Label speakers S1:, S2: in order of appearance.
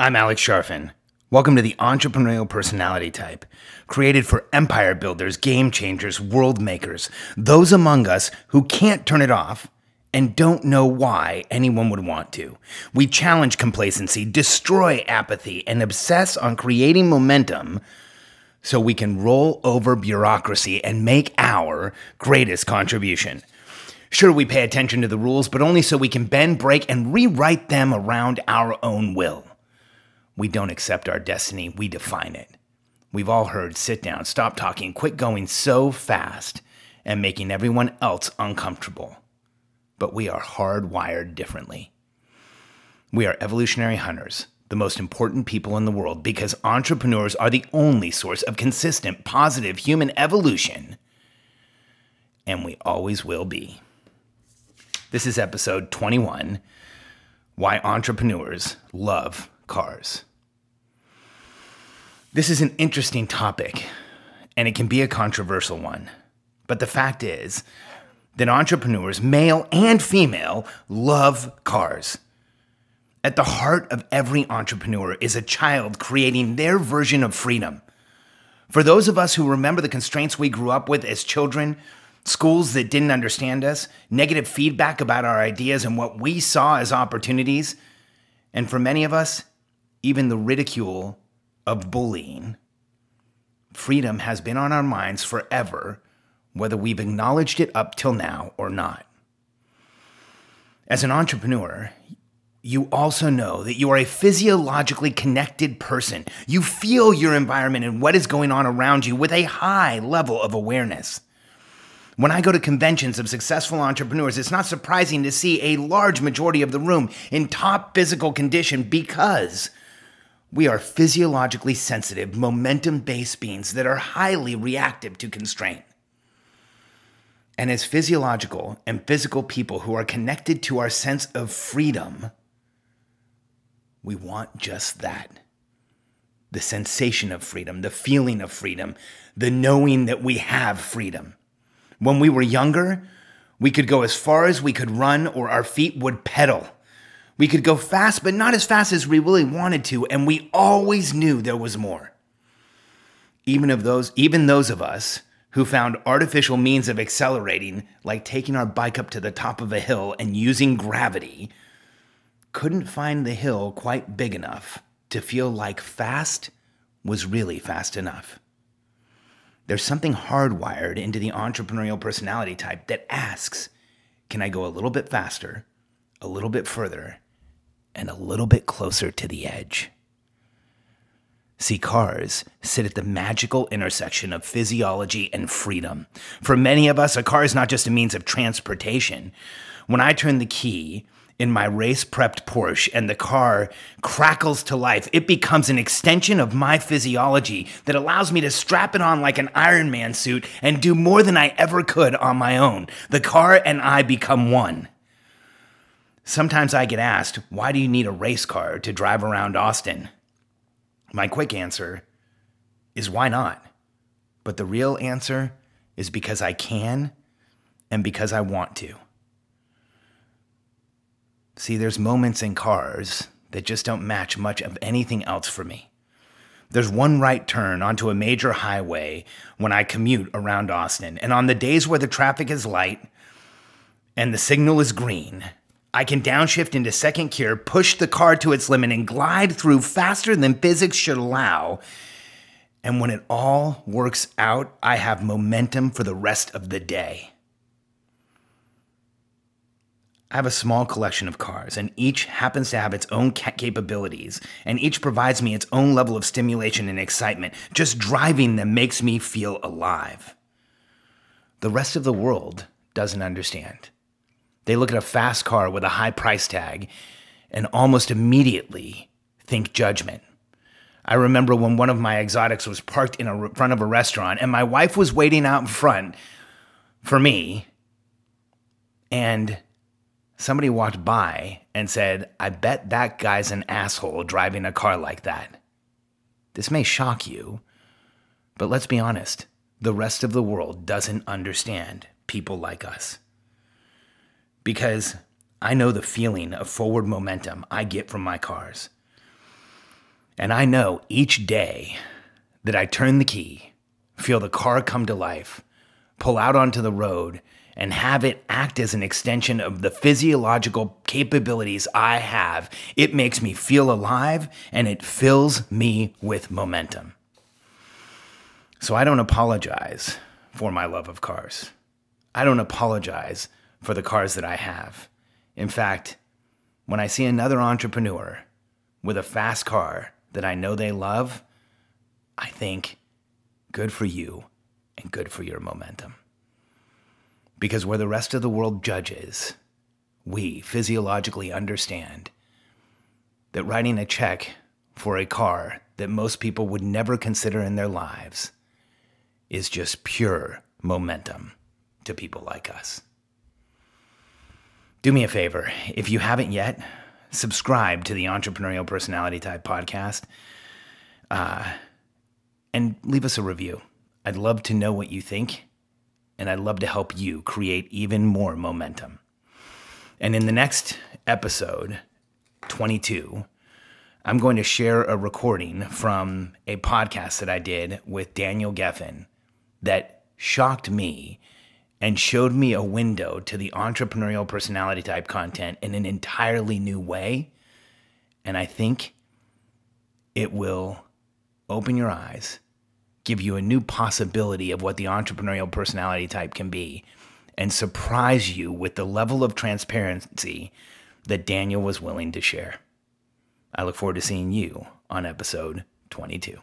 S1: I'm Alex Charfen. Welcome to the Entrepreneurial Personality Type, created for empire builders, game changers, world makers, those among us who can't turn it off and don't know why anyone would want to. We challenge complacency, destroy apathy, and obsess on creating momentum so we can roll over bureaucracy and make our greatest contribution. Sure, we pay attention to the rules, but only so we can bend, break, and rewrite them around our own will. We don't accept our destiny, we define it. We've all heard sit down, stop talking, quit going so fast, and making everyone else uncomfortable. But we are hardwired differently. We are evolutionary hunters, the most important people in the world, because entrepreneurs are the only source of consistent, positive human evolution. And we always will be. This is episode 21 Why Entrepreneurs Love Cars. This is an interesting topic, and it can be a controversial one. But the fact is that entrepreneurs, male and female, love cars. At the heart of every entrepreneur is a child creating their version of freedom. For those of us who remember the constraints we grew up with as children, schools that didn't understand us, negative feedback about our ideas and what we saw as opportunities, and for many of us, even the ridicule of bullying. Freedom has been on our minds forever, whether we've acknowledged it up till now or not. As an entrepreneur, you also know that you are a physiologically connected person. You feel your environment and what is going on around you with a high level of awareness. When I go to conventions of successful entrepreneurs, it's not surprising to see a large majority of the room in top physical condition because we are physiologically sensitive, momentum based beings that are highly reactive to constraint. And as physiological and physical people who are connected to our sense of freedom, we want just that the sensation of freedom, the feeling of freedom, the knowing that we have freedom. When we were younger, we could go as far as we could run or our feet would pedal. We could go fast, but not as fast as we really wanted to, and we always knew there was more. Even of those, even those of us who found artificial means of accelerating, like taking our bike up to the top of a hill and using gravity, couldn't find the hill quite big enough to feel like fast was really fast enough. There's something hardwired into the entrepreneurial personality type that asks, can I go a little bit faster, a little bit further, and a little bit closer to the edge? See, cars sit at the magical intersection of physiology and freedom. For many of us, a car is not just a means of transportation. When I turn the key, in my race prepped Porsche and the car crackles to life, it becomes an extension of my physiology that allows me to strap it on like an Iron Man suit and do more than I ever could on my own. The car and I become one. Sometimes I get asked, why do you need a race car to drive around Austin? My quick answer is why not? But the real answer is because I can and because I want to. See, there's moments in cars that just don't match much of anything else for me. There's one right turn onto a major highway when I commute around Austin, and on the days where the traffic is light and the signal is green, I can downshift into second gear, push the car to its limit, and glide through faster than physics should allow. And when it all works out, I have momentum for the rest of the day. I have a small collection of cars, and each happens to have its own capabilities, and each provides me its own level of stimulation and excitement. Just driving them makes me feel alive. The rest of the world doesn't understand. They look at a fast car with a high price tag and almost immediately think judgment. I remember when one of my exotics was parked in a, front of a restaurant, and my wife was waiting out in front for me, and somebody walked by and said, I bet that guy's an asshole driving a car like that. This may shock you, but let's be honest the rest of the world doesn't understand people like us. Because I know the feeling of forward momentum I get from my cars. And I know each day that I turn the key, feel the car come to life, pull out onto the road, and have it act as an extension of the physiological capabilities I have, it makes me feel alive and it fills me with momentum. So I don't apologize for my love of cars. I don't apologize for the cars that I have. In fact, when I see another entrepreneur with a fast car that I know they love, I think, good for you and good for your momentum. Because where the rest of the world judges, we physiologically understand that writing a check for a car that most people would never consider in their lives is just pure momentum to people like us. Do me a favor, if you haven't yet, subscribe to the Entrepreneurial Personality Type podcast uh, and leave us a review. I'd love to know what you think and I'd love to help you create even more momentum. And in the next episode, 22, I'm going to share a recording from a podcast that I did with Daniel Geffen that shocked me and showed me a window to the entrepreneurial personality type content in an entirely new way. And I think it will open your eyes give you a new possibility of what the entrepreneurial personality type can be and surprise you with the level of transparency that Daniel was willing to share. I look forward to seeing you on episode 22.